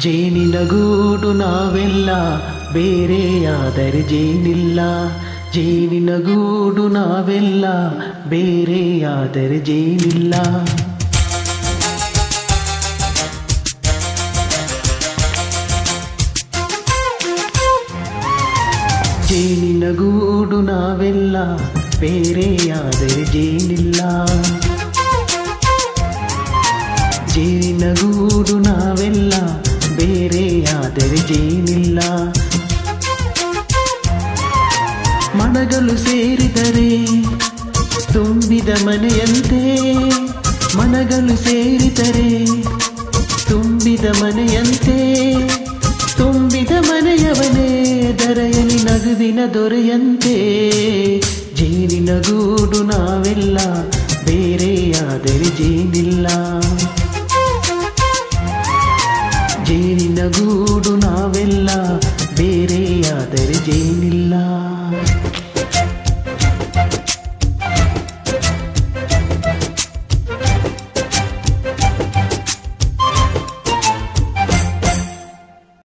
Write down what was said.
ಜೇನಿನ ಗೂಡು ನಾವೆಲ್ಲ ಬೇರೆಯಾದರೆ ಜೇನಿಲ್ಲ. ಜೇನಿನ ಗೂಡು ನಾವೆಲ್ಲ ಬೇರೆಯಾದರೆ ಜೇನಿಲ್ಲ. ಜೇನಿನ ಗೂಡು ನಾವೆಲ್ಲ ಬೇರೆಯಾದರೆ ಜೇನಿಲ್ಲ. ಜೇನಿನ ಗೂಡು ನಾವೆಲ್ಲ ಬೇರೆಯಾದರೆ ಜೇನಿಲ್ಲ. ಮನಗಳು ಸೇರಿದರೆ ತುಂಬಿದ ಮನೆಯಂತೆ. ಮನಗಳು ಸೇರಿದರೆ ತುಂಬಿದ ಮನೆಯಂತೆ. ತುಂಬಿದ ಮನೆಯವನೇ ದರೆಯಲಿ ನಗುವಿನ ದೊರೆಯಂತೆ. ಜೇನಿನ ಗೂಡು ನಾವೆಲ್ಲ ಬೇರೆಯಾದರೆ ಜೇನಿಲ್ಲ. ಜೇನಿನ ಗೂಡು ನಾವೆಲ್ಲ ಬೇರೆಯಾದರೆ ಜೇನಿನ